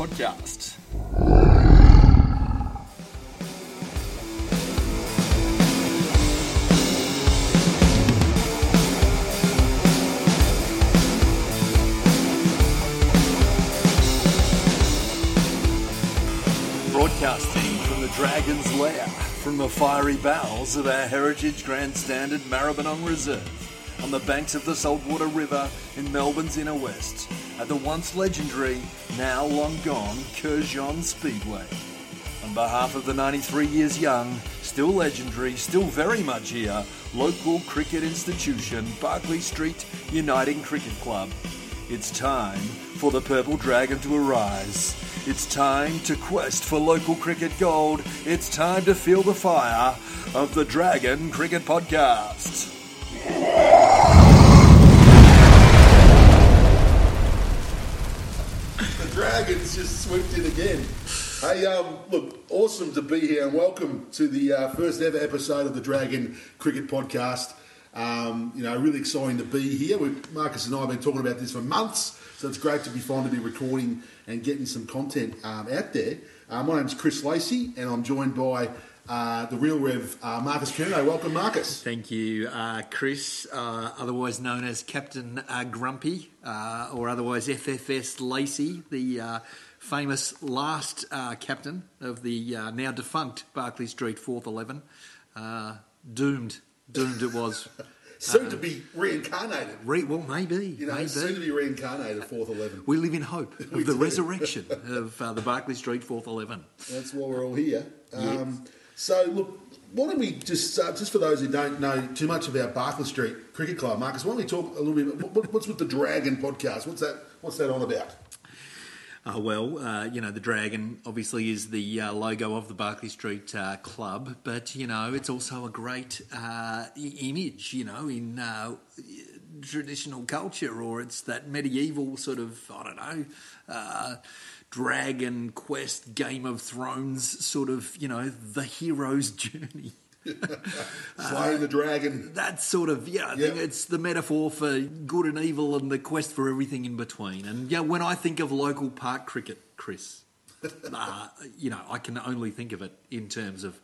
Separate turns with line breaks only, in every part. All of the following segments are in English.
Podcast. Broadcasting from the Dragon's Lair, from the fiery bowels of our Heritage Grand Standard Maribyrnong Reserve, on the banks of the Saltwater River in Melbourne's inner west, at the once legendary, now long gone Kurjan Speedway. On behalf of the 93 years young, still legendary, still very much here, local cricket institution, Barkly Street Uniting Cricket Club. It's time for the Purple Dragon to arise. It's time to quest for local cricket gold. It's time to feel the fire of the Dragon Cricket Podcast.
Dragons just swooped in again. Hey, um, look, awesome to be here and welcome to the uh, first ever episode of the Dragon Cricket Podcast. Um, you know, really exciting to be here. we Marcus and I have been talking about this for months, so it's great to be finally be recording and getting some content um, out there. Uh, my name's Chris Lacey, and I'm joined by uh, the real Rev uh, Marcus Kerno. Welcome, Marcus.
Thank you, uh, Chris, uh, otherwise known as Captain uh, Grumpy, uh, or otherwise FFS Lacey, the uh, famous last uh, captain of the uh, now defunct Barkly Street Fourth Eleven. Uh, doomed, doomed it was.
Soon to be reincarnated.
Re- well, maybe,
You know,
maybe.
soon to be reincarnated, fourth eleven.
We live in hope of the
do.
resurrection of uh, the Barkly Street Fourth Eleven.
That's why we're all here. Um, so, look, why don't we just, uh, just for those who don't know too much about Barkly Street Cricket Club, Marcus, why don't we talk a little bit? What, what- what's with the Dragon podcast? What's that? What's that on about?
Uh, well, uh, you know, the dragon obviously is the uh, logo of the Barkly Street uh, Club, but, you know, it's also a great uh, image, you know, in uh, traditional culture, or it's that medieval sort of, I don't know, dragon quest, Game of Thrones sort of, you know, the hero's journey.
Slaying the dragon.
That sort of, yeah, I think it's the metaphor for good and evil and the quest for everything in between. And yeah, when I think of local park cricket, Chris, uh, you know, I can only think of it in terms of,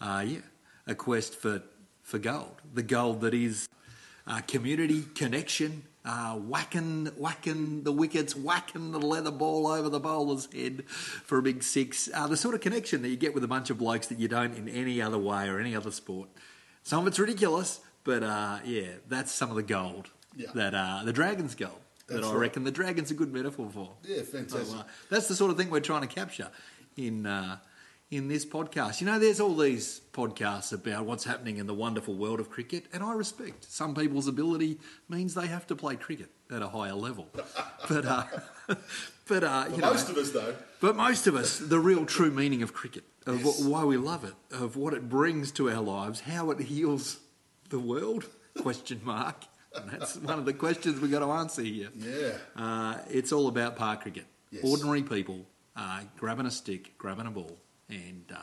uh, yeah, a quest for, for gold. The gold that is uh, community connection, uh, whacking, whacking the wickets, whacking the leather ball over the bowler's head for a big six. Uh, the sort of connection that you get with a bunch of blokes that you don't in any other way or any other sport. Some of it's ridiculous, but uh, yeah, that's some of the gold
Yeah.
that uh, the Dragons gold. That
That's
I
right.
reckon the Dragons a good metaphor for.
Yeah, fantastic.
So, that's the sort of thing we're trying to capture in uh, in this podcast. You know, there's all these podcasts about what's happening in the wonderful world of cricket, and I respect some people's ability means they have to play cricket at a higher level. But uh, but uh, you know,
most of us, though,
but most of us, the real true meaning of cricket, of
Yes.
wh- why we love it, of what it brings to our lives, how it heals the world? Question mark. And that's one of the questions we've got to answer here.
yeah.
Uh, it's all about park cricket.
Yes.
Ordinary people uh, grabbing a stick, grabbing a ball, and uh,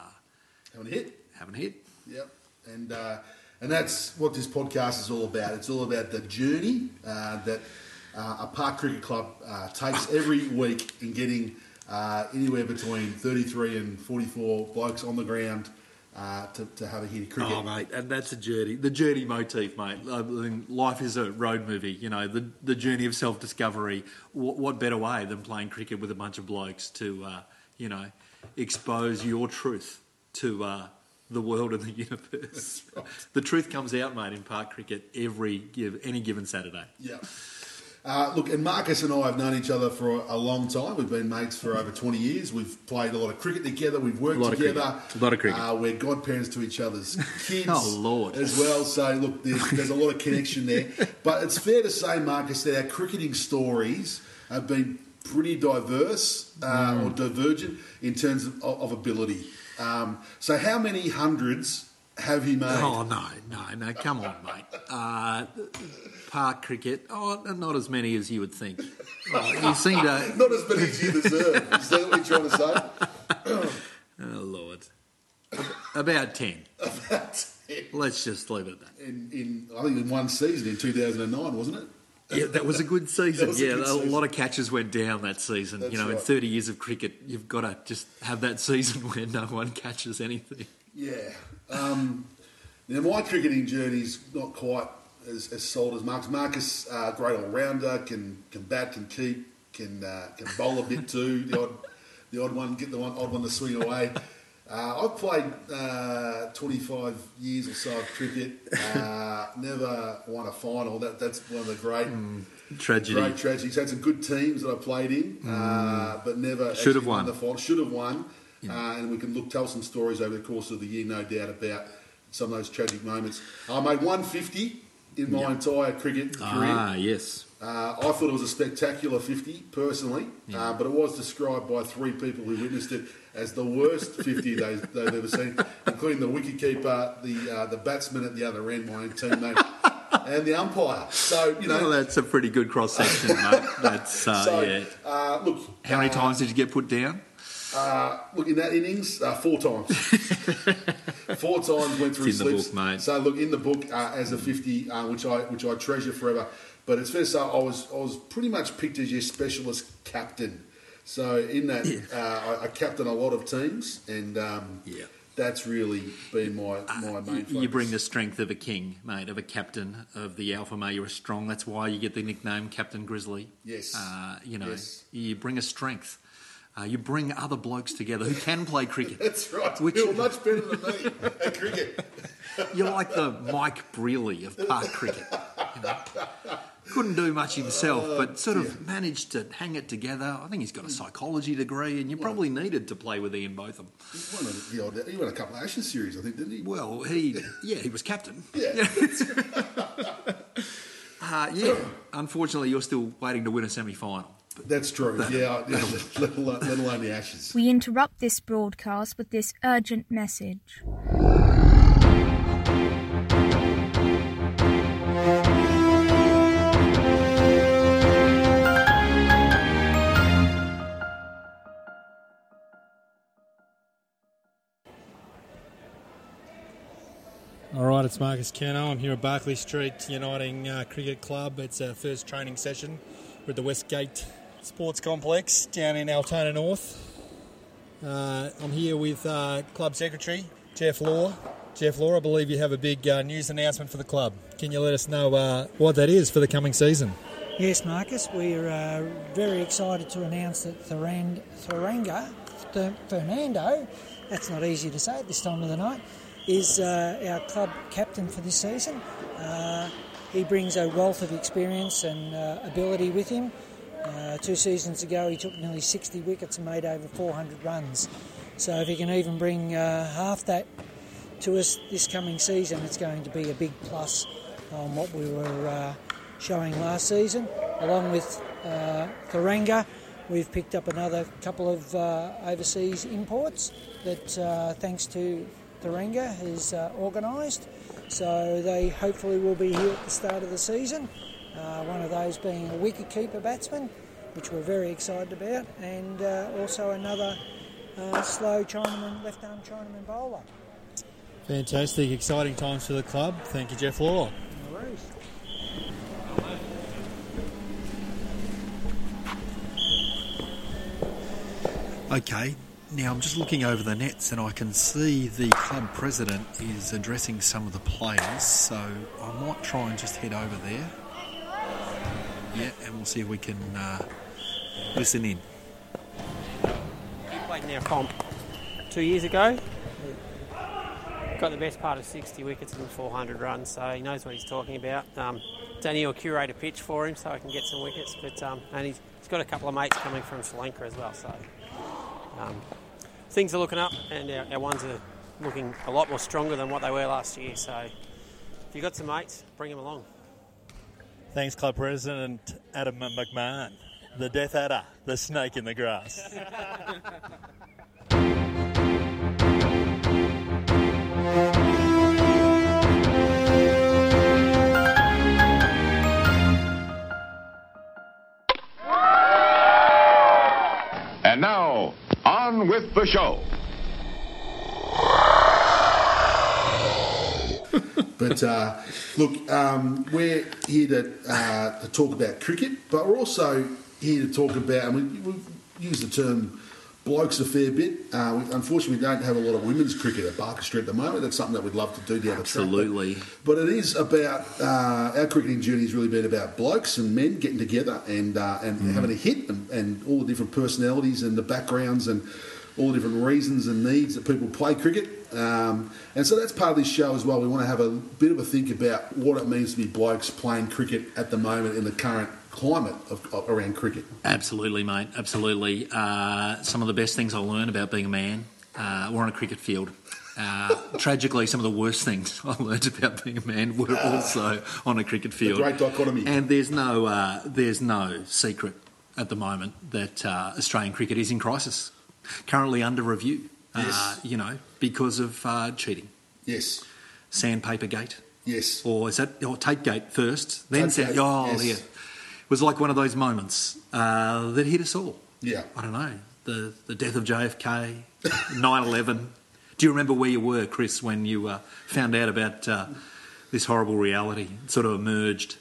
Having a hit.
Haven't hit.
Yep. And uh, and that's what this podcast is all about. It's all about the journey uh, that uh, a park cricket club uh, takes every week in getting uh, anywhere between 33 and 44 blokes on the ground uh, to, to have a hit of cricket.
Oh, mate, and that's a journey. The journey motif, mate. I mean, life is a road movie. You know, the the journey of self discovery. What, what better way than playing cricket with a bunch of blokes to, uh, you know, expose your truth to uh, the world and the universe. The truth comes out, mate, in park cricket every give any given Saturday.
Yeah. Uh, look, and Marcus and I have known each other for a, a long time. We've been mates for over 20 years. We've played a lot of cricket together. We've worked
A
together.
A lot of cricket.
Uh, we're godparents to each other's kids.
Oh, Lord.
As well. So, look, there's, there's a lot of connection there. But it's fair to say, Marcus, that our cricketing stories have been pretty diverse uh,
Mm.
or divergent in terms of, of ability. Um, so, how many hundreds have you made?
Oh no, no, no! Come on, mate. Uh, park cricket. Oh, not as many as you would think. Oh, you seem to.
Not as many as you deserve. Is that what you're trying to say?
Oh Lord, about ten.
That's it.
Let's just leave it at that.
in, in I think in one season in 2009, wasn't it?
Yeah, that was a good season.
was a
yeah,
good
a
season.
lot of catches went down that season.
That's
you know, in 30 years of cricket, you've got to just have that season where no one catches anything.
Yeah. Um, now, my cricketing journey's not quite as, as solid as Marcus. Marcus, uh, great all rounder, can can bat, can keep, can uh, can bowl a bit too. The odd the odd one, get the one odd one to swing away. Uh, I've played uh, 25 years or so of cricket. Uh, never won a final. That that's one of the great.
Tragedy.
Great tragedies. Had some good teams that I played in, uh, but never
Should have won.
the final. Should have won, uh, and we can look tell some stories over the course of the year, no doubt about some of those tragic moments. I made 150 in my entire cricket career.
Ah, yes.
Uh, I thought it was a spectacular 50 personally, uh, but it was described by three people who witnessed it as the worst 50 they, they've ever seen, including the wicketkeeper, the uh, the batsman at the other end, my own teammate, and the umpire. So you know,
Well, that's a pretty good cross section, mate. That's, uh,
so
yeah.
uh, look,
How many
uh,
times did you get put down?
Uh, look, in that innings, uh, four times. four times went through
It's in the
slips.
book, mate.
So look, in the book uh, as a fifty, uh, which I which I treasure forever. But it's fair to say I was I was pretty much picked as your specialist captain. So in that, uh, I, I captain a lot of teams, and um,
Yeah.
that's really been my my main.
You, you bring the strength of a king, mate, of a captain of the alpha male. You're strong. That's why you get the nickname Captain Grizzly.
Yes.
Uh, you know,
Yes.
you bring a strength. Uh, you bring other blokes together who can play cricket.
That's right.
Which-
You're much better than me at cricket.
You're like the Mike Brearley of park cricket. You know? Couldn't do much himself, but sort of managed to hang it together. I think he's got a psychology degree, and you probably needed to play with Ian Botham.
He won, a, the odd, he won a couple of Ashes series, I think, didn't he?
Well, he, yeah, he was captain.
Yeah.
Uh, yeah, unfortunately, you're still waiting to win a semi final.
That's true. Yeah, yeah let, alone, let alone the Ashes.
We interrupt this broadcast with this urgent message.
All right, it's Marcus Kerno. I'm here at Barkly Street Uniting uh, Cricket Club. It's our first training session. We're at the Westgate Sports Complex down in Altona North. Uh, I'm here with uh, Club Secretary Jeff Law. Jeff Law, I believe you have a big uh, news announcement for the club. Can you let us know uh, what that is for the coming season?
Yes, Marcus, we're uh, very excited to announce that Thorand, Thoranga, Th- Fernando, that's not easy to say at this time of the night, is uh, our club captain for this season. Uh, he brings a wealth of experience and uh, ability with him. Two seasons ago, he took nearly 60 wickets and made over 400 runs. So if he can even bring half that to us this coming season, it's going to be a big plus on what we were uh, showing last season. Along with uh, Tharanga, we've picked up another couple of uh, overseas imports that, uh, thanks to Tharanga, has uh, organised. So they hopefully will be here at the start of the season. Uh, one of those being a wicket-keeper batsman, which we're very excited about, and uh, also another uh, slow Chinaman, left-arm Chinaman bowler.
Fantastic, exciting times for the club. Thank you, Jeff Law.
No worries.
Okay, now I'm just looking over the nets and I can see the club president is addressing some of the players, so I might try and just head over there. Yeah, and we'll see if we can uh, listen in.
Played in our comp two years ago. Got the best part of 60 wickets and 400 runs, so he knows what he's talking about. Um, Daniel curate a pitch for him so he can get some wickets, but um, and he's, he's got a couple of mates coming from Sri Lanka as well, so um, things are looking up, and our, our ones are looking a lot more stronger than what they were last year. So if you've got some mates, bring them along.
Thanks, Club President Adam McMahon, the Death Adder, the snake in the grass.
on with the show.
But But uh, look, um, we're here to, uh, to talk about cricket, but we're also here to talk about, and we, we use the term blokes a fair bit. Uh, we, unfortunately, we don't have a lot of women's cricket at Barkly Street at the moment. That's something that we'd love to do down the track.
Absolutely.
But, but it is about uh, our cricketing journey has really been about blokes and men getting together and uh, and
Mm.
having a hit and, and all the different personalities and the backgrounds and all the different reasons and needs that people play cricket. Um, and so that's part of this show as well. We want to have a bit of a think about what it means to be blokes playing cricket at the moment in the current climate of, of, around cricket.
Absolutely, mate. Absolutely. Uh, some of the best things I learned about being a man uh, were on a cricket field. Uh, tragically, some of the worst things I learned about being a man were also on a cricket field.
great dichotomy.
And there's no, uh, there's no secret at the moment that uh, Australian cricket is in crisis, currently under review. Uh,
Yes.
you know, because of uh, cheating,
Yes,
sandpaper gate,
yes.
or is that or tape gate first, then sand.
gate,
Oh,
yes.
yeah. It was like one of those moments uh, that hit us all.
Yeah.
I don't know, the, the death of JFK, 9 11. Do you remember where you were, Chris, when you uh, found out about uh, this horrible reality? It sort of emerged.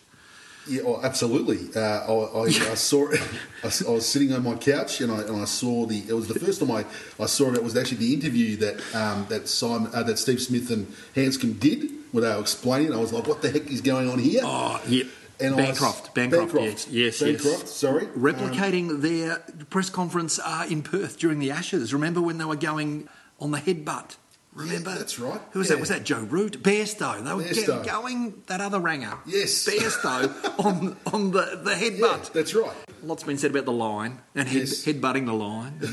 Yeah, oh, absolutely. Uh, I, I, I saw it. I, was sitting on my couch and I, and I saw the. It was the first time I, I saw it. It was actually the interview that um, that Simon, uh, that Steve Smith and Hanscom did, where they were explaining. I was like, "What the heck is going on here?"
Oh, yep.
And I was-
Bancroft, Bancroft,
Bancroft,
yes, yes,
Bancroft,
yes.
sorry. Um,
Replicating their press conference uh, in Perth during the Ashes. Remember when they were going on the headbutt? Remember?
Yeah, that's right.
Who was
Yeah.
that? Was that Joe Root? Bairstow. They were
Bairstow.
getting going, that other ranger.
Yes.
Bairstow on, on the, the
Yeah,
headbutt.
that's right.
Lots been said about the line and head,
Yes.
headbutting the line.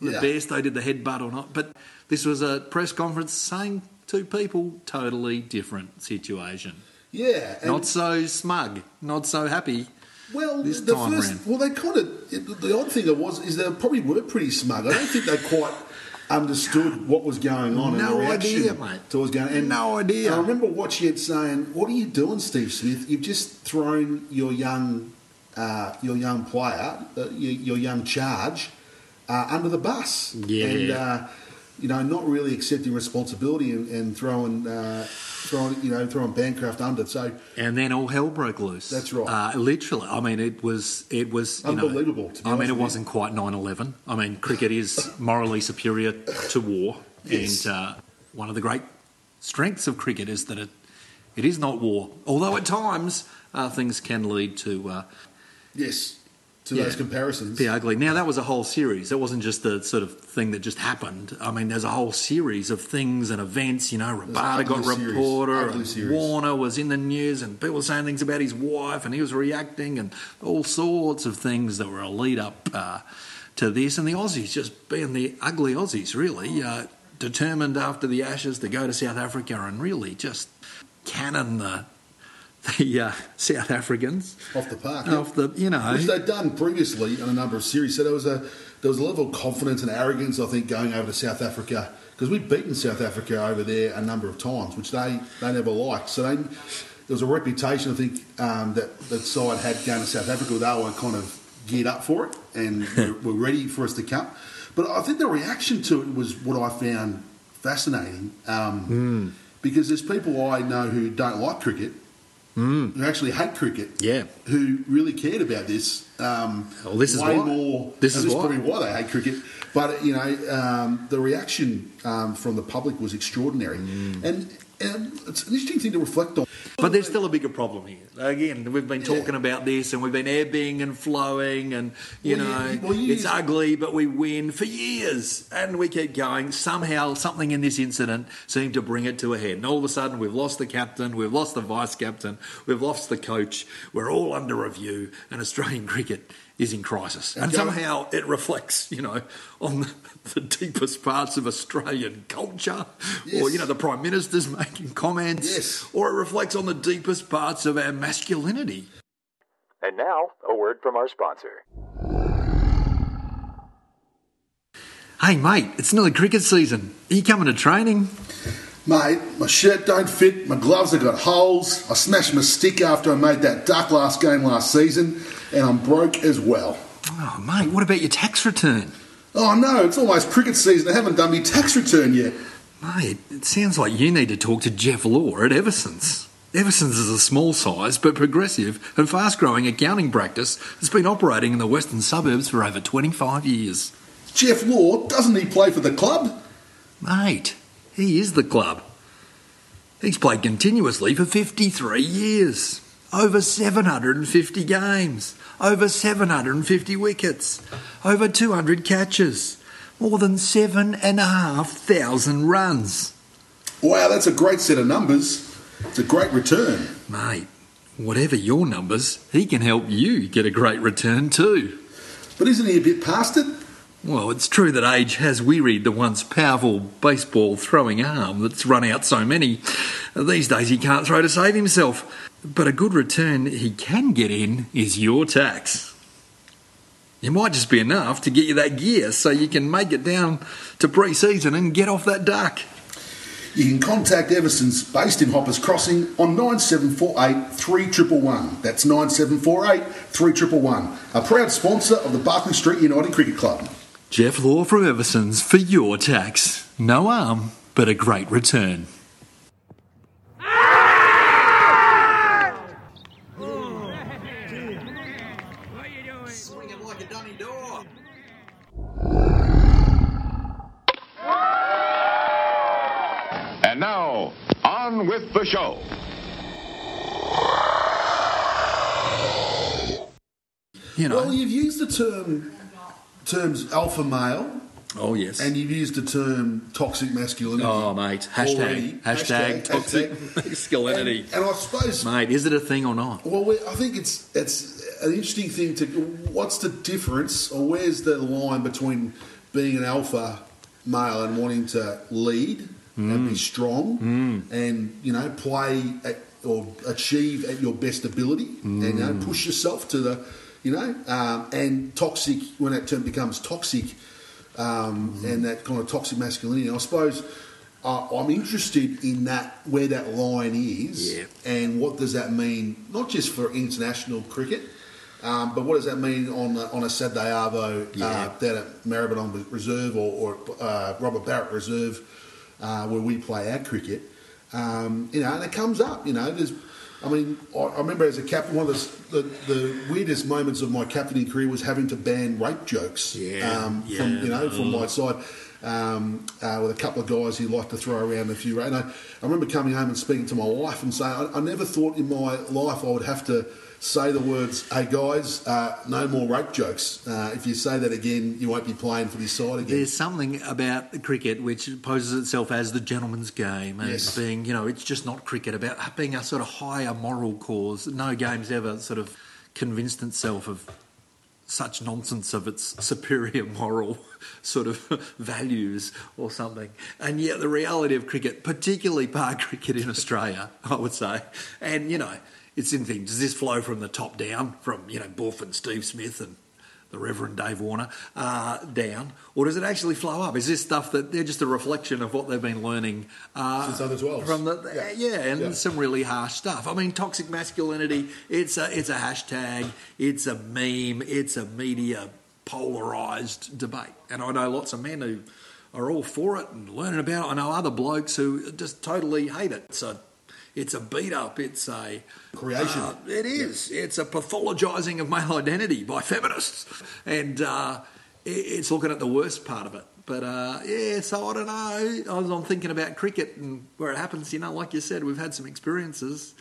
The
Yeah.
Bairstow did the headbutt or not. But this was a press conference saying two people, totally different situation.
Yeah,
Not so smug, not so happy.
Well,
this
the
time
first,
round.
well, they kind of. It, the odd thing that was is they probably were pretty smug. I don't think they quite understood what was going on and
No
the reaction
idea, mate.
to what was going. And,
No idea.
I remember watching it saying, "What are you doing, Steve Smith? You've just thrown your young, uh, your young player, uh, your, your young charge, uh, under the bus."
Yeah.
and uh, you know, not really accepting responsibility and, and throwing, uh, throwing, you know, throwing Bancroft under. So
And then all hell broke loose.
That's right.
Uh, literally, I mean, it was it was you know-
Unbelievable, to be
I mean, it wasn't quite 9-11. I mean, cricket is morally superior to war,
Yes.
and uh, one of the great strengths of cricket is that it it is not war. Although at times uh, things can lead to uh,
yes, to
Yeah.
those comparisons.
be ugly. Now that was a whole series. It wasn't just the sort of thing that just happened. I mean, there's a whole series of things and events. You know, Rabada got
series.
reporter, and
series.
Warner was in the news, and people were saying things about his wife, and he was reacting, and all sorts of things that were a lead up uh, to this. And the Aussies just being the ugly Aussies, really uh, determined after the Ashes to go to South Africa and really just cannon the the uh, South Africans
off the park.
off the you know
which they'd done previously on a number of series. So there was a there was a level of confidence and arrogance, I think, going over to South Africa because we'd beaten South Africa over there a number of times, which they they never liked. So they, there was a reputation, I think, um, that that side had going to South Africa. They were kind of geared up for it and were, were ready for us to come. But I think the reaction to it was what I found fascinating. Um, Because there's people I know who don't like cricket, who actually hate cricket,
Yeah.
who really cared about this. Um,
Well, this is
way
why.
more.
This is why.
probably why they hate cricket. But you know, um, the reaction um, from the public was extraordinary,
Mm.
and, and it's an interesting thing to reflect on.
But there's still a bigger problem here. Again, we've been talking about this and we've been ebbing and flowing and, you
Well,
know,
you- well, you
it's ugly, but we win for years. And we keep going. Somehow, something in this incident seemed to bring it to a head. And all of a sudden, we've lost the captain, we've lost the vice captain, we've lost the coach. We're all under review, and Australian cricket is in crisis. And,
And
somehow it reflects, you know, on the, the deepest parts of Australian culture, or, you know, the Prime Minister's making comments
Yes.
or it reflects on the deepest parts of our masculinity.
And now, a word from our sponsor.
Hey, mate, it's nearly cricket season. Are you coming to training?
Mate, my shirt don't fit, my gloves have got holes. I smashed my stick after I made that duck last game last season, and I'm broke as well.
Oh, mate, what about your tax return?
Oh no, it's almost cricket season. I haven't done my tax return yet.
Mate, it sounds like you need to talk to Jeff Law at Everson's. Everson's is a small size but progressive and fast growing accounting practice that's been operating in the western suburbs for over 25 years.
Jeff Law, doesn't he play for the club?
Mate, he is the club. He's played continuously for 53 years. Over 750 games. Over 750 wickets. Over 200 catches. More than 7,500 runs.
Wow, that's a great set of numbers. It's a great return.
Mate, whatever your numbers, he can help you get a great return too.
But isn't he a bit past it?
Well, it's true that age has wearied the once powerful baseball throwing arm that's run out so many. These days he can't throw to save himself. But a good return he can get in is your tax. It might just be enough to get you that gear so you can make it down to pre season and get off that duck.
You can contact Everson's based in Hoppers Crossing on 9748 3111. That's 9748 3111. A proud sponsor of the Barkly Street United Cricket Club.
Jeff Law from Everson's for your tax. No arm, but a great return.
And now, on with the show.
You know.
Well, you've used the term terms alpha male,
Oh, yes.
and you've used the term toxic masculinity.
Oh, mate.
already.
Hashtag, hashtag, toxic masculinity.
And, and I suppose,
Mate, is it a thing or not?
well, I think it's it's an interesting thing to. What's the difference, or where's the line between being an alpha male and wanting to lead and be strong, and you know play at, or achieve at your best ability, and you know, push yourself to the, you know, um, and toxic when that term becomes toxic, um, and that kind of toxic masculinity. I suppose. Uh, I'm interested in that where that line is,
Yeah.
and what does that mean? Not just for international cricket, um, but what does that mean on a, on a Saturday Arvo
Yeah.
uh, down at Maribyrnong Reserve or, or uh, Robert Barrett Reserve, uh, where we play our cricket? Um, you know, and it comes up. You know, there's. I mean, I, I remember as a captain, one of the, the, the weirdest moments of my captaining career was having to ban rape jokes.
Yeah,
um,
yeah.
From you know, from my side. Um, uh, with a couple of guys who like to throw around a few. And I, I remember coming home and speaking to my wife and saying, I, I never thought in my life I would have to say the words, "Hey guys, uh, no more rape jokes. Uh, if you say that again, you won't be playing for this side again."
There's something about cricket which poses itself as the gentleman's game, as
Yes.
being, you know, it's just not cricket, about being a sort of higher moral cause. No game's ever sort of convinced itself of such nonsense of its superior moral sort of values or something. And yet the reality of cricket, particularly park cricket in Australia, I would say, and, you know, it's in things. Does this flow from the top down, from, you know, Boof and Steve Smith and the Reverend Dave Warner, uh, down, or does it actually flow up? Is this stuff that they're just a reflection of what they've been learning uh,
Since under 12s.
from the
Yeah.
yeah, and
Yeah.
some really harsh stuff. I mean, toxic masculinity. It's a it's a hashtag. It's a meme. It's a media polarized debate, and I know lots of men who are all for it and learning about it. I know other blokes who just totally hate it. So. It's a beat up. It's a
Creation.
uh, it is. It's a pathologising of male identity by feminists, and uh, it- it's looking at the worst part of it. But uh, yeah, so I don't know. I was on thinking about cricket and where it happens. You know, like you said, we've had some experiences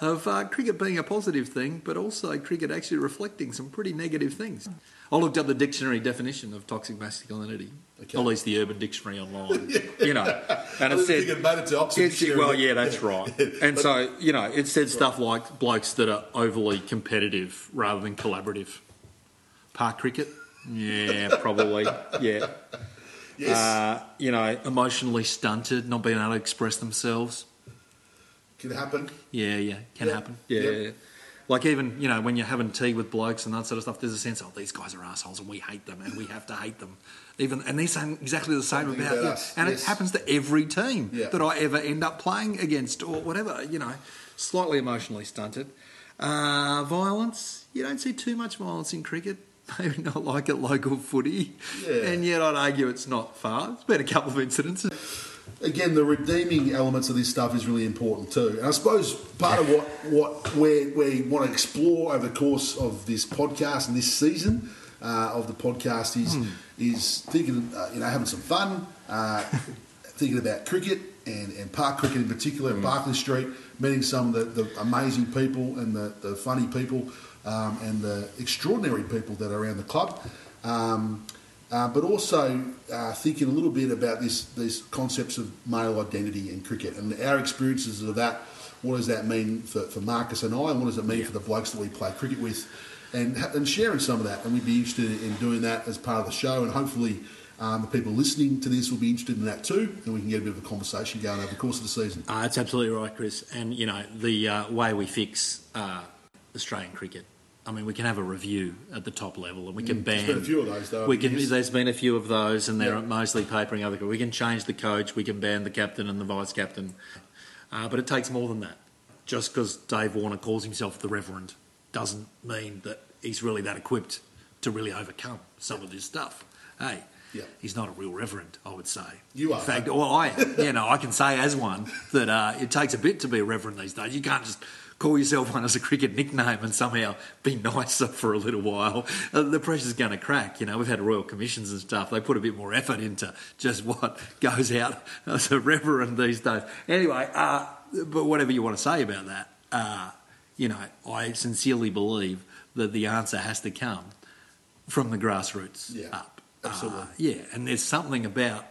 of uh, cricket being a positive thing, but also cricket actually reflecting some pretty negative things. I looked up the dictionary definition of toxic masculinity,
Okay.
at least the Urban Dictionary online. you know, and it said
it made it to Oxford
well, yeah, that's right. And so you know, it said stuff like blokes that are overly competitive rather than collaborative. Park cricket, yeah, probably, yeah.
Yes.
Uh, you know, emotionally stunted, not being able to express themselves.
Can happen.
Yeah, yeah, can
Yeah.
happen. Yeah, yeah, yeah. Like even you know when you're having tea with blokes and that sort of stuff, there's a sense, oh, these guys are assholes and we hate them and we have to hate them. Even and they're saying exactly the same
Something
about,
about
you.
us,
and
yes.
it happens to every team
Yeah.
that I ever end up playing against or whatever. You know, slightly emotionally stunted. Uh, violence, you don't see too much violence in cricket. Maybe not like at local footy,
Yeah.
and yet I'd argue it's not far. There's been a couple of incidents.
Again, the redeeming elements of this stuff is really important too. And I suppose part of what what we we want to explore over the course of this podcast and this season uh, of the podcast is is thinking, uh, you know, having some fun, uh, thinking about cricket and, and park cricket in particular at Barkly Street, meeting some of the, the amazing people and the, the funny people um, and the extraordinary people that are around the club. Um, uh, but also uh, thinking a little bit about this these concepts of male identity in cricket and our experiences of that. What does that mean for, for Marcus and I, and what does it mean for the blokes that we play cricket with, and and sharing some of that. And we'd be interested in doing that as part of the show, and hopefully. Um, the people listening to this will be interested in that too, and we can get a bit of a conversation going over the course of the season.
Uh, that's absolutely right, Chris. And you know the uh, way we fix uh, Australian cricket. I mean, we can have a review at the top level, and we can
Mm,
ban.
there's been a few of those, though,
We can.
yes.
There's been a few of those, and they're
Yeah.
mostly papering other. We can change the coach. We can ban the captain and the vice captain, uh, but it takes more than that. Just because Dave Warner calls himself the Reverend doesn't mean that he's really that equipped to really overcome some of this stuff. Hey,
Yeah.
he's not a real reverend, I would say.
You are.
In fact, well, I you know, I can say as one that uh, it takes a bit to be a reverend these days. You can't just call yourself one as a cricket nickname and somehow be nicer for a little while. Uh, the pressure's going to crack. You know, we've had royal commissions and stuff. They put a bit more effort into just what goes out as a reverend these days. Anyway, uh, but whatever you want to say about that, uh, you know, I sincerely believe that the answer has to come from the grassroots
Yeah,
up.
absolutely.
Uh, yeah, and there's something about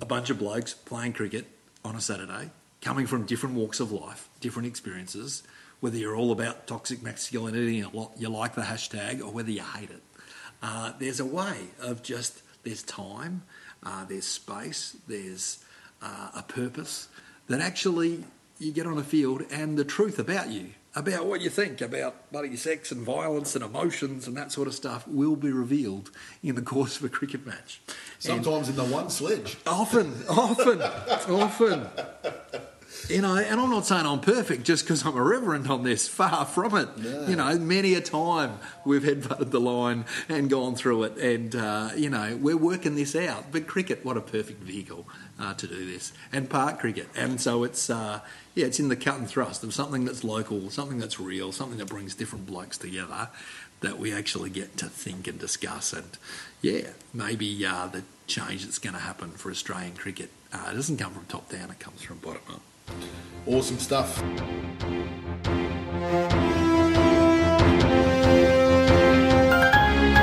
a bunch of blokes playing cricket on a Saturday, coming from different walks of life, different experiences, whether you're all about toxic masculinity and you like the hashtag or whether you hate it. Uh, there's a way of just, there's time, uh, there's space, there's uh, a purpose that actually you get on a field and the truth about you, about what you think about bloody sex and violence and emotions and that sort of stuff will be revealed in the course of a cricket match. And-
Sometimes in the one sledge.
Often, often, often. You know, and I'm not saying I'm perfect just because I'm a reverend on this. Far from it. You know, many a time we've headbutted the line and gone through it, and uh, you know we're working this out. But cricket, what a perfect vehicle uh, to do this, and park cricket, and so it's uh, yeah, it's in the cut and thrust of something that's local, something that's real, something that brings different blokes together. That we actually get to think and discuss, and yeah, maybe uh, the change that's going to happen for Australian cricket uh, doesn't come from top down; it comes from bottom up.
Awesome stuff.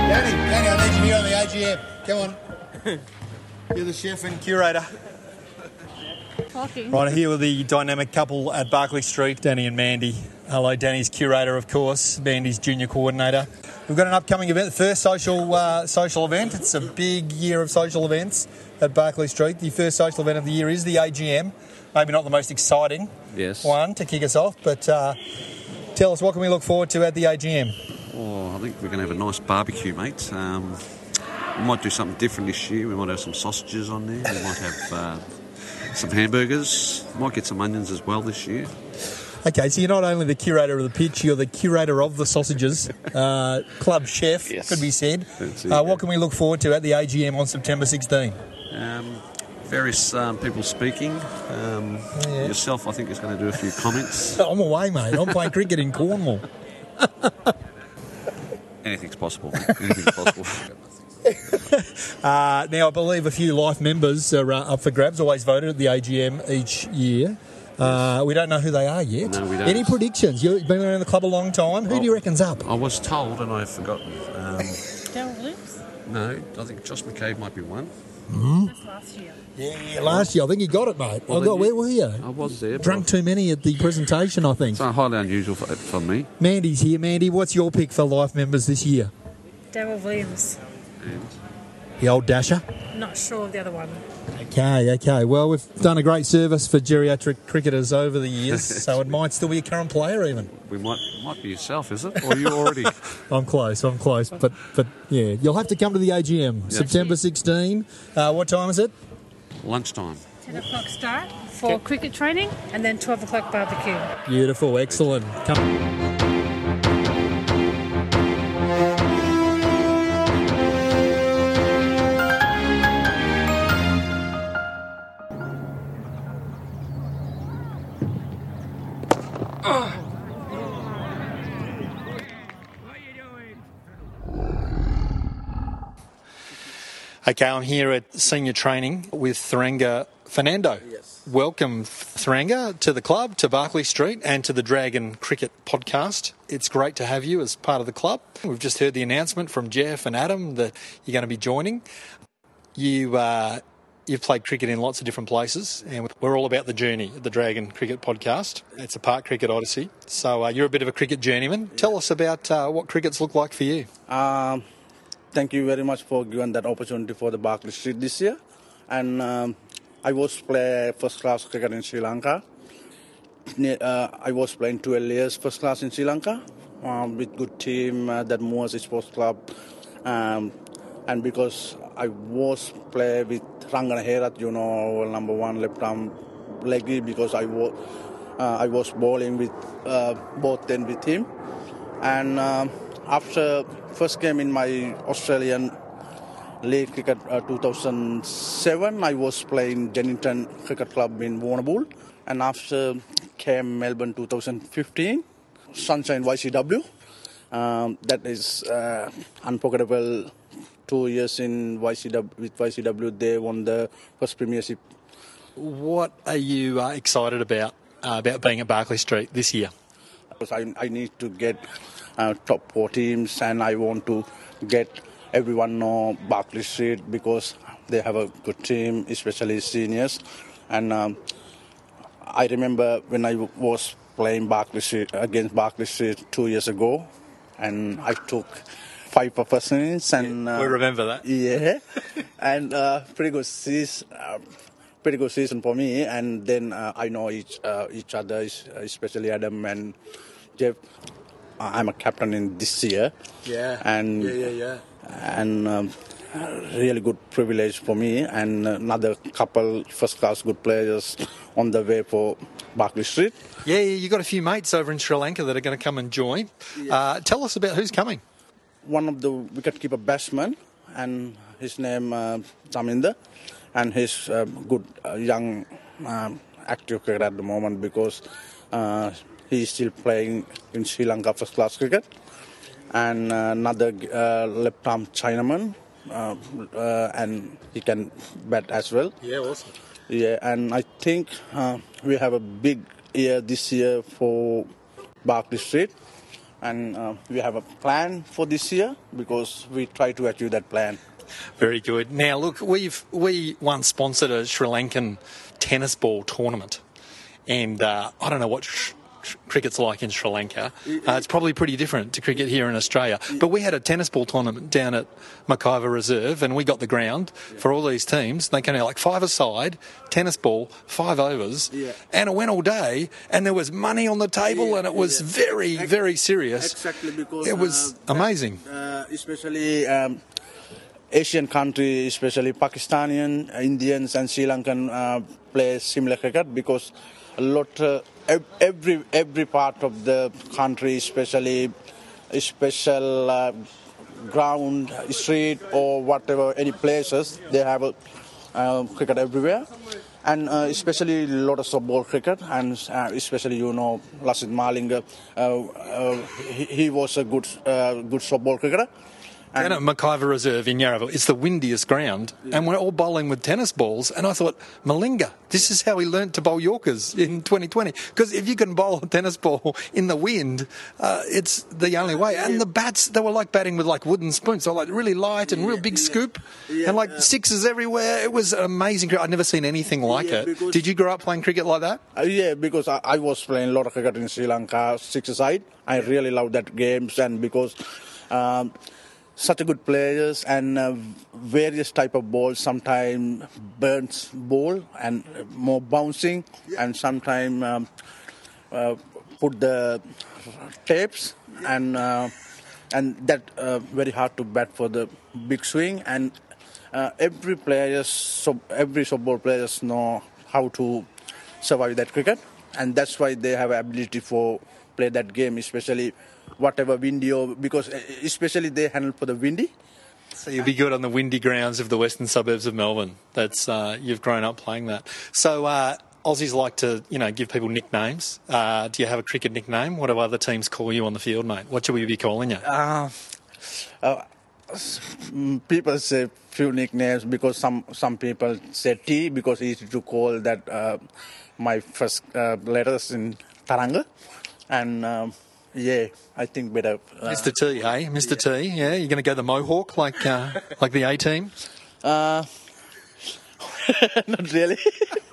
Danny, Danny, I need you here on the AGM. Come on. You're the chef and curator.
Talking. Right, here with the dynamic couple at Barkly Street, Danny and Mandy. Hello, Danny's curator, of course, Mandy's junior coordinator. We've got an upcoming event, the first social uh, social event. It's a big year of social events at Barkly Street. The first social event of the year is the AGM. Maybe not the most exciting
Yes.
one to kick us off, but uh, tell us what can we look forward to at the AGM?
Oh, I think we're going to have a nice barbecue, mate. Um, we might do something different this year. We might have some sausages on there. We might have uh, some hamburgers. Might get some onions as well this year.
Okay, so you're not only the curator of the pitch, you're the curator of the sausages, uh, club chef,
Yes.
could be said. Uh, what can we look forward to at the AGM on September 16?
Um, various um, people speaking. Um,
Yeah.
Yourself, I think, is going to do a few comments.
I'm away, mate. I'm playing cricket in Cornwall.
Anything's possible. Anything's possible.
Uh, now, I believe a few life members are uh, up for grabs, always voted at the AGM each year. Uh, we don't know who they are yet.
No, we don't.
Any predictions? You've been around the club a long time. Who do you reckon's up?
I was told, and I've forgotten. Um,
Daryl Williams?
no, I think Josh McCabe might be one.
That's last year.
Yeah, last year I think you got it, mate.
Well,
I got,
then
where were you?
I was there.
Drunk too many at the presentation, I think.
It's highly unusual for, for me.
Mandy's here. Mandy, what's your pick for life members this year?
Daryl Williams.
And
The old Dasher.
Not sure of the other one.
Okay, okay. Well, we've done a great service for geriatric cricketers over the years, so it might still be a current player even.
we might might be yourself, is it? Or you already?
I'm close, I'm close, but but yeah, you'll have to come to the AGM September 16. Uh, what time is it?
Lunchtime.
10 o'clock start for cricket training and then 12 o'clock barbecue.
Beautiful, excellent. Come.
Okay, I'm here at senior training with Tharanga Fernando. Yes. Welcome, Tharanga, to the club, to Barkly Street, and to the Dragon Cricket Podcast. It's great to have you as part of the club. We've just heard the announcement from Jeff and Adam that you're going to be joining. You, uh, you've played cricket in lots of different places, and we're all about the journey at the Dragon Cricket Podcast. It's a Park Cricket Odyssey. So uh, you're a bit of a cricket journeyman. Tell us about uh, what crickets look like for you.
Um, thank you very much for giving that opportunity for the Barkly Street this year. And um, I was play first class cricket in Sri Lanka. Uh, I was playing 12 years first class in Sri Lanka um, with good team uh, that Moors Sports Club. Um, and because I was play with Rangana Herat, you know, number one left arm leggy because I was uh, I was bowling with uh, both then with him. And um, after first game in my Australian League Cricket uh, 2007, I was playing Jennington Cricket Club in Warrnambool, and after came Melbourne 2015, Sunshine YCW. Um, that is uh, unforgettable. Two years in YCW with YCW, they won the first premiership.
What are you uh, excited about uh, about being at Barkly Street this year?
Because I, I need to get uh, top four teams, and I want to get everyone know Barkly Street because they have a good team, especially seniors. And um, I remember when I was playing Barkly Street against Barkly Street two years ago, and I took five innings, and
uh, we remember that.
Yeah, and uh, pretty good season. Uh, pretty good season for me, and then uh, I know each uh, each other, especially Adam and Jeff. I'm a captain in this year.
Yeah.
And
yeah, yeah, yeah.
And um, really good privilege for me and another couple first class good players on the way for Barkly Street.
Yeah, you got a few mates over in Sri Lanka that are going to come and join. Yeah. Uh, tell us about who's coming.
One of the wicketkeeper batsmen, and his name uh, Taminder, and he's a good uh, young um, active cricketer at the moment because uh, He's still playing in Sri Lanka first class cricket. And uh, another uh, left arm Chinaman, uh, uh, and he can bat as well.
Yeah, awesome.
Yeah, and I think uh, we have a big year this year for Barkly Street. And uh, we have a plan for this year because we try to achieve that plan.
Very good. Now, look, we've we once sponsored a Sri Lankan tennis ball tournament, and uh, I don't know what sh- cricket's like in Sri Lanka. Uh, it's probably pretty different to cricket here in Australia. But we had a tennis ball tournament down at Mackay Reserve, and we got the ground for all these teams. They came out like five a side, tennis ball, five overs,
yeah.
and it went all day. And there was money on the table,
yeah,
and it was
yeah.
very, very serious.
Exactly because
it was
uh,
amazing.
Uh, especially. Um, Asian countries, especially Pakistani, Indians, and Sri Lankan, uh, play similar cricket because a lot uh, every every part of the country, especially special uh, ground, street, or whatever, any places, they have a, uh, cricket everywhere. And uh, especially lot of softball cricket, and uh, especially you know Lasith Malinga, he, he, was a good good softball cricketer.
And Down at Mackay Reserve in Yarraville, it's the windiest ground, yeah. and we're all bowling with tennis balls. And I thought, Malinga, this is how he learnt to bowl Yorkers in 2020. Because if you can bowl a tennis ball in the wind, uh, it's the only way. And the bats, they were like batting with like wooden spoons. They were like really light and real big yeah. scoop, yeah. and like sixes everywhere. It was amazing. I'd never seen anything like it. Did you grow up playing cricket like that?
Uh, yeah, because I, I, was playing a lot of cricket in Sri Lanka, six side. I really love that games, and because. Um, such a good players and uh, various type of balls. Sometimes burns ball and more bouncing, and sometimes um, uh, put the tapes and uh, and that uh, very hard to bat for the big swing. And uh, every players, so every softball players know how to survive that cricket, and that's why they have ability for play that game, especially whatever windy or because eh, especially they handle for the windy.
So you'll be good on the windy grounds of the western suburbs of Melbourne. That's uh, you've grown up playing that. So uh, Aussies like to, you know, give people nicknames. Uh, do you have a cricket nickname? What do other teams call you on the field, mate? What should we be calling you?
Uh, uh, mm, people say few nicknames because some some people say T because it's easy to call that uh, my first uh, letters in Tharanga, and um, yeah, I think better. Uh,
Mr. T, eh? Mr. T, yeah. You're going to go the Mohawk like uh, like the A team?
Uh, not really.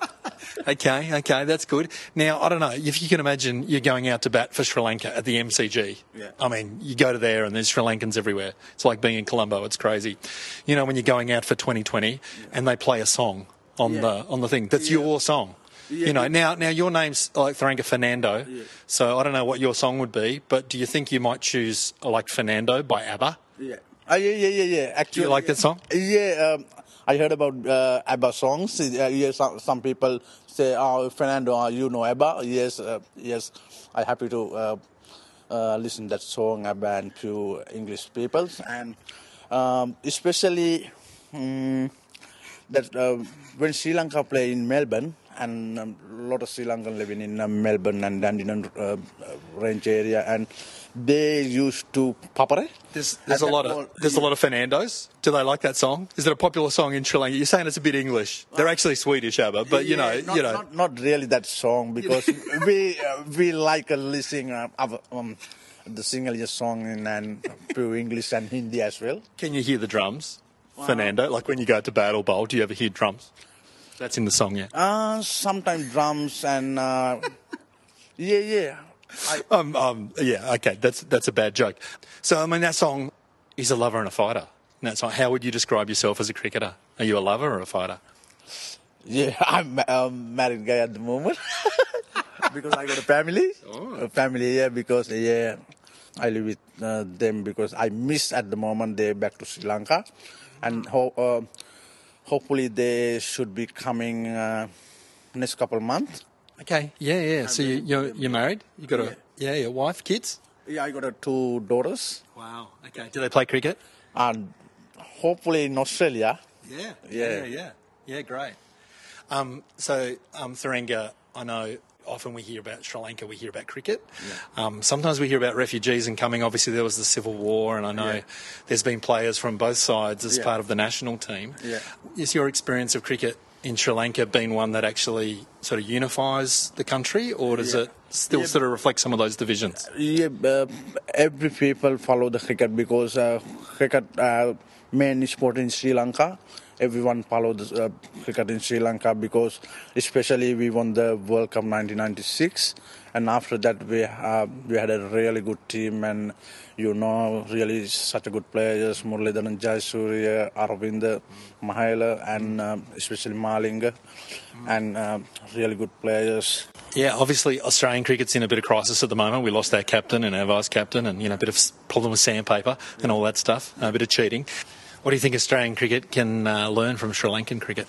okay, okay, that's good. Now, I don't know if you can imagine you're going out to bat for Sri Lanka at the MCG.
Yeah.
I mean, you go to there and there's Sri Lankans everywhere. It's like being in Colombo. It's crazy. You know, when you're going out for 2020 and they play a song on
Yeah.
the on the thing, that's your song.
Yeah.
You know, now now your name's like Tharanga Fernando, so I don't know what your song would be, but do you think you might choose like Fernando by ABBA?
Yeah. Uh, yeah, yeah, yeah, yeah. Actually,
like that song?
Yeah, um, I heard about uh, ABBA songs. Uh, yeah, some, some people say, "Oh, Fernando, uh, you know ABBA?" Yes, uh, yes. I'm happy to uh, uh, listen that song ABBA and to English people, and um, especially um, that uh, when Sri Lanka play in Melbourne, and um, a lot of Sri Lankan living in uh, Melbourne and Dandenong uh, uh, range area, and they used to papare.
There's, there's a lot of there's a lot of Fernandos. Do they like that song? Is it a popular song in Sri Lanka? You're saying it's a bit English. They're actually Swedish, ABBA, but you know,
not,
you know.
not, not really that song because we uh, we like listening uh, of, um, the single song in and pure English and Hindi as well.
Can you hear the drums, Fernando? Like when you go to battle bowl, do you ever hear drums? That's in the song, yeah.
Uh, sometimes drums and uh, yeah, yeah.
Um, um, yeah, okay, that's that's a bad joke. So I mean, that song is a lover and a fighter. And That's how would you describe yourself as a cricketer? Are you a lover or a fighter?
Yeah, I'm a married guy at the moment because I got a family. Oh. A family, yeah, because yeah, I live with uh, them because I miss at the moment they're back to Sri Lanka, and ho- uh, hopefully they should be coming uh, next couple months.
Okay, yeah, yeah. So you, you're you're married? You got a yeah, your wife, kids?
Yeah, I got uh, two daughters.
Wow. Okay. Do they play cricket?
And hopefully in Australia.
Yeah,
Yeah.
yeah, yeah, yeah. Great. Um, so, um, Tharanga, I know often we hear about Sri Lanka, we hear about cricket. Um, sometimes we hear about refugees and coming. Obviously, there was the civil war, and I know
Yeah.
there's been players from both sides as
Yeah.
part of the national team.
Yeah.
Is your experience of cricket in Sri Lanka been one that actually sort of unifies the country, or does
Yeah.
it still
Yeah.
sort of reflect some of those divisions?
Yeah, uh, every people follow the cricket because uh, cricket uh, main sport in Sri Lanka. Everyone followed uh, cricket in Sri Lanka because, especially we won the World Cup 1996, and after that we uh, we had a really good team and you know really such a good players Muralidharan Jayasuriya, Aravind Mahela, and uh, especially Malinga, and uh, really good players.
Yeah, obviously Australian cricket's in a bit of crisis at the moment. We lost our captain and our vice captain, and you know a bit of problem with sandpaper and all that stuff, a bit of cheating. What do you think Australian cricket can uh, learn from Sri Lankan cricket?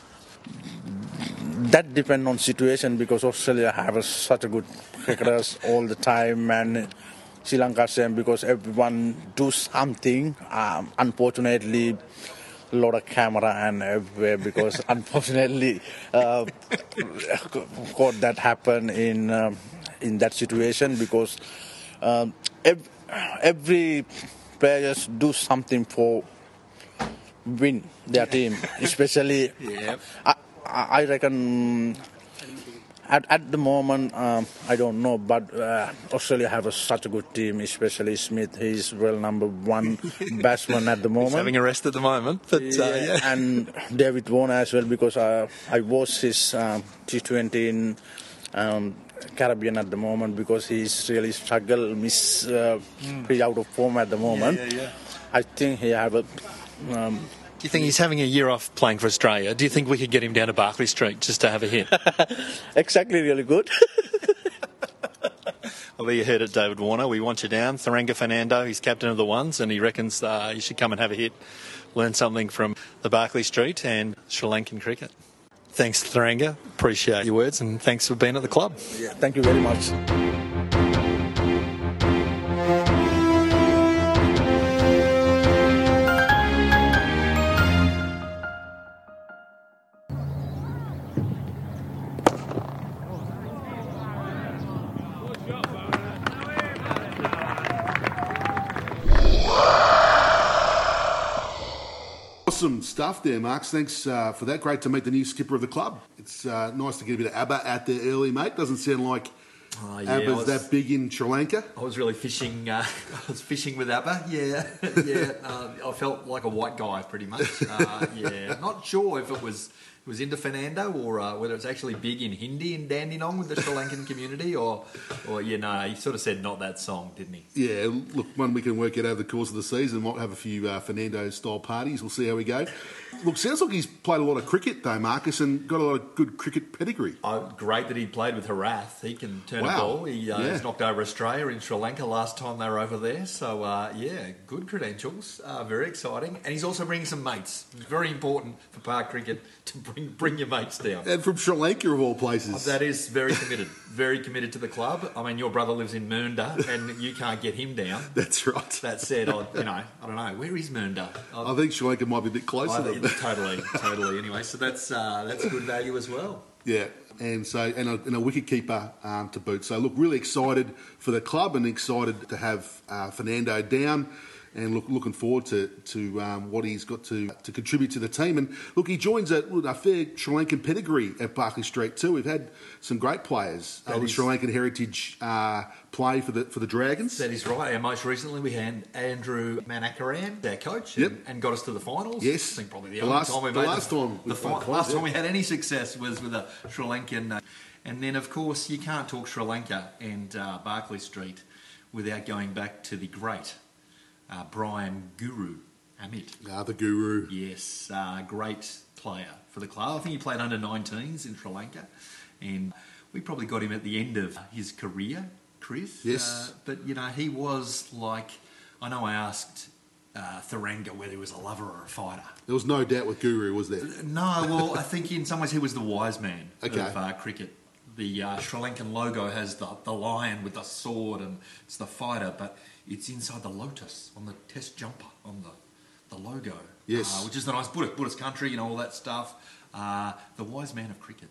that depend on situation because Australia have such a good cricketers all the time and Sri Lanka same because everyone do something. Um, unfortunately, a lot of camera and everywhere because unfortunately, uh, got that happen in um, in that situation because um, ev- every players do something for win their team, especially.
Yep.
I, I I reckon at, at the moment um, I don't know, but uh, Australia have a, such a good team, especially Smith. He's well number one batsman at the moment.
He's having a rest at the moment, but uh,
Yeah,
yeah.
and David Warner as well because uh, I watched his um, T20 in um, Caribbean at the moment because he's really struggle, miss, uh,
Mm.
pretty out of form at the moment.
yeah, yeah.
I think he have a.
Do you think he's having a year off playing for Australia? Do you think we could get him down to Barkly Street just to have a hit?
exactly, really good.
Well, there you heard it, David Warner. We want you down. Tharanga Fernando, he's captain of the ones, and he reckons uh, you should come and have a hit, learn something from the Barkly Street and Sri Lankan cricket. Thanks, Tharanga. Appreciate your words, and thanks for being at the club.
Yeah, thank you very much.
Awesome stuff there, Marks. Thanks uh, for that. Great to meet the new skipper of the club. It's uh, nice to get a bit of ABBA out there early, mate. Doesn't sound like
Oh, yeah,
ABBA's
was-
that big in Sri Lanka.
I was really fishing. Uh, I was fishing with ABBA. Yeah, yeah. Uh, I felt like a white guy, pretty much. Uh, yeah, not sure if it was was into Fernando or uh, whether it's actually big in Hindi in Dandenong with the Sri Lankan community, or or you know, he sort of said not that song, didn't he?
Yeah, look, one we can work out over the course of the season. Might have a few uh, Fernando-style parties. We'll see how we go. Look, sounds like he's played a lot of cricket though, Marcus, and got a lot of good cricket pedigree.
Oh, great that he played with Herath. He can turn
Wow.
a ball. He uh,
Yeah.
he's knocked over Australia in Sri Lanka last time they were over there. So, uh, yeah, good credentials. Uh, very exciting. And he's also bringing some mates. Very important for park cricket to bring bring your mates down.
And from Sri Lanka, of all places.
That is very committed. Very committed to the club. I mean, your brother lives in Mernda, and you can't get him down.
That's right.
That said, I, you know, I don't know where is Mernda.
I think Sri Lanka might be a bit closer.
I totally, totally. Anyway, so that's uh, that's good value as well.
Yeah, and so and a, and a wicket keeper um, to boot. So look, really excited for the club and excited to have uh, Fernando down. And look, looking forward to to um, what he's got to to contribute to the team. And look, he joins a, a fair Sri Lankan pedigree at Barkly Street too. We've had some great players
That
of the Sri Lankan heritage uh, play for the for the Dragons.
That is right. And most recently, we had Andrew Manakaran, our coach,
Yep.
and, and got us to the finals.
Yes.
I think probably the,
The
only
last-
time we
the last time we
the fi- last time we had any success was with a Sri Lankan. Uh, and then, of course, you can't talk Sri Lanka and uh, Barkly Street without going back to the great uh, Brian Guru Amit.
Ah, the Guru.
Yes, uh, great player for the club. I think he played under 19s in Sri Lanka, and we probably got him at the end of his career, Chris.
Yes.
Uh, but you know, he was like, I know I asked uh, Tharanga whether he was a lover or a fighter.
There was no doubt with Guru, was there?
No, well, I think in some ways he was the wise man
Okay.
of uh, cricket. The uh, Sri Lankan logo has the, the lion with the sword and it's the fighter, but it's inside the lotus on the test jumper on the, the logo.
Yes.
Uh, which is the nice Buddhist, Buddhist country, you know, all that stuff. Uh, the wise man of cricket.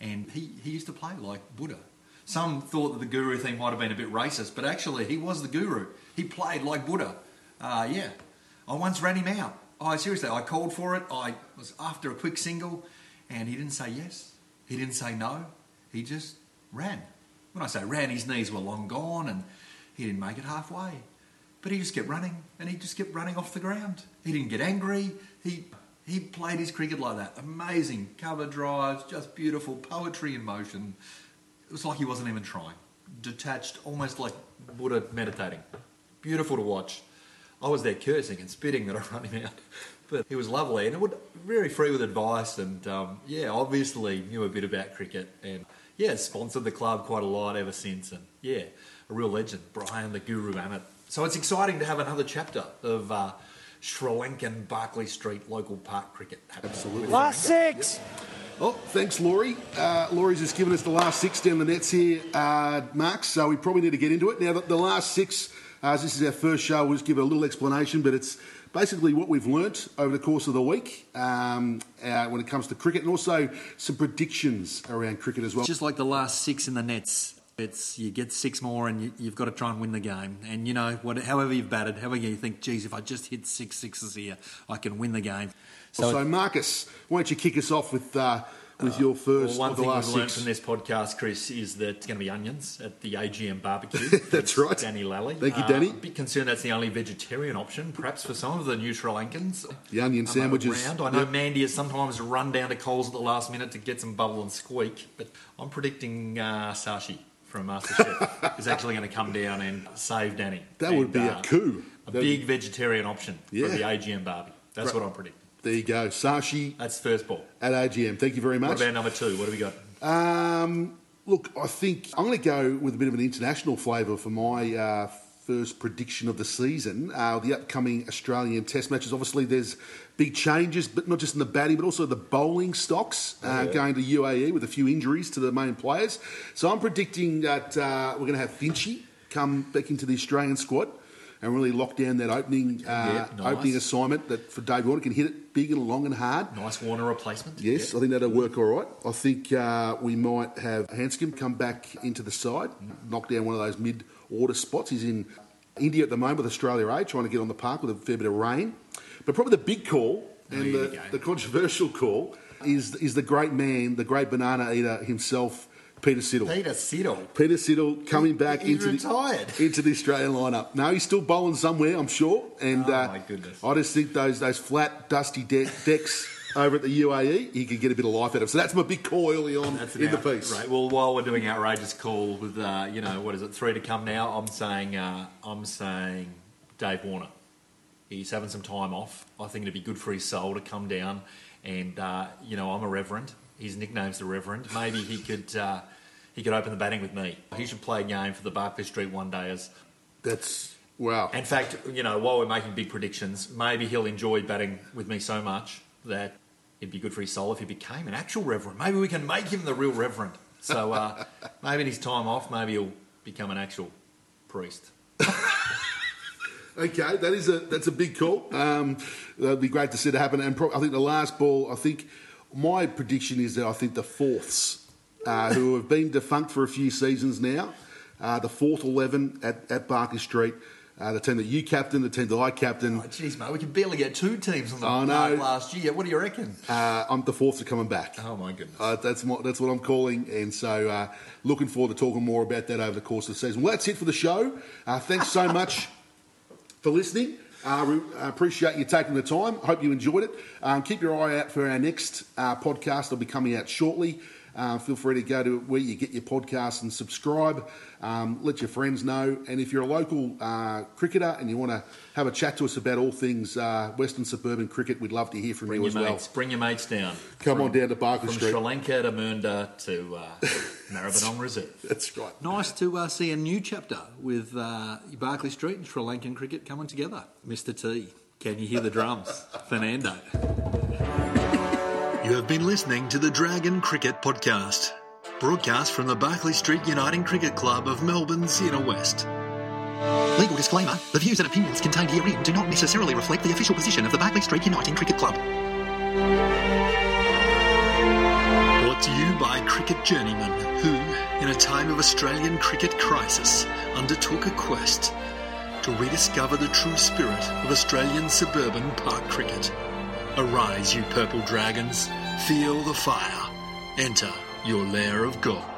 And he, he used to play like Buddha. Some thought that the guru thing might have been a bit racist, but actually he was the guru. He played like Buddha. Uh, yeah. I once ran him out. I seriously, I called for it. I was after a quick single, and he didn't say yes. He didn't say no. He just ran. When I say ran, his knees were long gone, and he didn't make it halfway. But he just kept running, and he just kept running off the ground. He didn't get angry. He he played his cricket like that. Amazing cover drives, just beautiful poetry in motion. It was like he wasn't even trying. Detached, almost like Buddha meditating. Beautiful to watch. I was there cursing and spitting that I run him out. But he was lovely and it would very free with advice and um, yeah, obviously knew a bit about cricket and yeah, sponsored the club quite a lot ever since and yeah, a real legend, Brian the Guru Amit. So it's exciting to have another chapter of uh, Sri Lankan Barkly Street local park cricket. Absolutely.
Last six.
Oh, thanks, Laurie. Uh, Laurie's just given us the last six down the nets here, uh, Max, so we probably need to get into it. Now, the, the last six, uh, as this is our first show, we'll just give a little explanation, but it's basically what we've learnt over the course of the week um, uh, when it comes to cricket and also some predictions around cricket as well.
Just like the last six in the nets. It's you get six more and you, you've got to try and win the game. And you know, what, however you've batted, however you think, geez, if I just hit six sixes here, I can win the game.
So, Marcus, why don't you kick us off with uh, with your first
Well, one
of the
thing
last
we've learned
six?
from this podcast, Chris, is that it's going to be onions at the AGM barbecue.
That's right.
Danny Lally.
Thank you,
Uh,
Danny.
a bit concerned that's the only vegetarian option, perhaps for some of the new Sri Lankans.
The onion
um,
sandwiches.
around. I know
Yep.
Mandy has sometimes run down to Coles at the last minute to get some bubble and squeak, but I'm predicting uh, Sashi from a MasterChef is actually going to come down and save Danny.
That would
And,
be a
uh,
coup.
A
That'd-
big vegetarian option
Yeah.
for the AGM barbie. That's
Right.
what I'm predicting.
There you go. Sashi
That's first ball.
at AGM. Thank you very much.
What about number two? What do we got?
Um, look, I think I'm going to go with a bit of an international flavour for my uh, first prediction of the season. Uh, the upcoming Australian Test matches. Obviously, there's big changes, but not just in the batting, but also the bowling stocks uh,
Yeah.
going to UAE with a few injuries to the main players. So I'm predicting that uh, we're going to have Finchy come back into the Australian squad. And really lock down that opening uh,
Yeah, nice.
opening assignment that for Dave Warner can hit it big and long and hard.
Nice Warner replacement.
Yes, I think that'll work all right. I think uh, we might have Handscomb come back into the side, knock down one of those mid order spots. He's in India at the moment with Australia A, trying to get on the park with a fair bit of rain. But probably the big call And the, the controversial call is is the great man, the great banana eater himself, Peter Siddle.
Peter Siddle.
Peter Siddle coming back into
retired.
the into the Australian lineup. No, he's still bowling somewhere, I'm sure. And
Oh,
uh,
my goodness.
I just think those those flat, dusty de- decks over at the UAE, he could get a bit of life out of. So that's my big call early on
That's
in the piece.
Right. Well, while we're doing outrageous call with, uh, you know, what is it, three to come now? I'm saying, uh, I'm saying Dave Warner. He's having some time off. I think it'd be good for his soul to come down. And uh, you know, I'm a reverend. His nickname's the Reverend. Maybe he could uh, he could open the batting with me. He should play a game for the Barkly Street one dayers.
That's wow.
In fact, you know, while we're making big predictions, maybe he'll enjoy batting with me so much that it'd be good for his soul if he became an actual reverend. Maybe we can make him the real reverend. So uh, maybe in his time off, maybe he'll become an actual priest.
Okay, that is a that's a big call. Um, that'd be great to see it happen. And pro- I think the last ball, I think my prediction is that I think the fourths, uh, who have been defunct for a few seasons now, uh, the fourth eleven at, at Barkly Street, uh, the team that you captain, the team that I captain.
Oh, jeez, mate, we could barely get two teams on the
I know.
last year. What do you reckon?
Uh, I'm the fourths are coming back.
Oh my goodness.
Uh, that's my, that's what I'm calling, and so uh, looking forward to talking more about that over the course of the season. Well, that's it for the show. Uh, thanks so much for listening. Uh, we uh, appreciate you taking the time. Hope you enjoyed it. Um, keep your eye out for our next uh, podcast. It'll be coming out shortly. Uh, feel free to go to where you get your podcasts and subscribe. Um, let your friends know. And if you're a local uh, cricketer and you want to have a chat to us about all things uh, Western suburban cricket, we'd love to hear from
Bring
you
your
as well.
mates. Bring your mates down.
Come on down to Barkly
From
Street.
Sri Lanka to Mernda to uh, Maribyrnong Reserve.
That's right.
Nice to uh, see a new chapter with uh, Barkly Street and Sri Lankan cricket coming together. Mr. T, can you hear the drums? Fernando.
Have been listening to the Dragon Cricket Podcast, broadcast from the Barkly Street Uniting Cricket Club of Melbourne's Inner West.
Legal disclaimer the views and opinions contained herein do not necessarily reflect the official position of the Barkly Street Uniting Cricket Club.
Brought to you by cricket journeymen who, in a time of Australian cricket crisis, undertook a quest to rediscover the true spirit of Australian suburban park cricket. Arise, you purple dragons, feel the fire, enter your lair of God.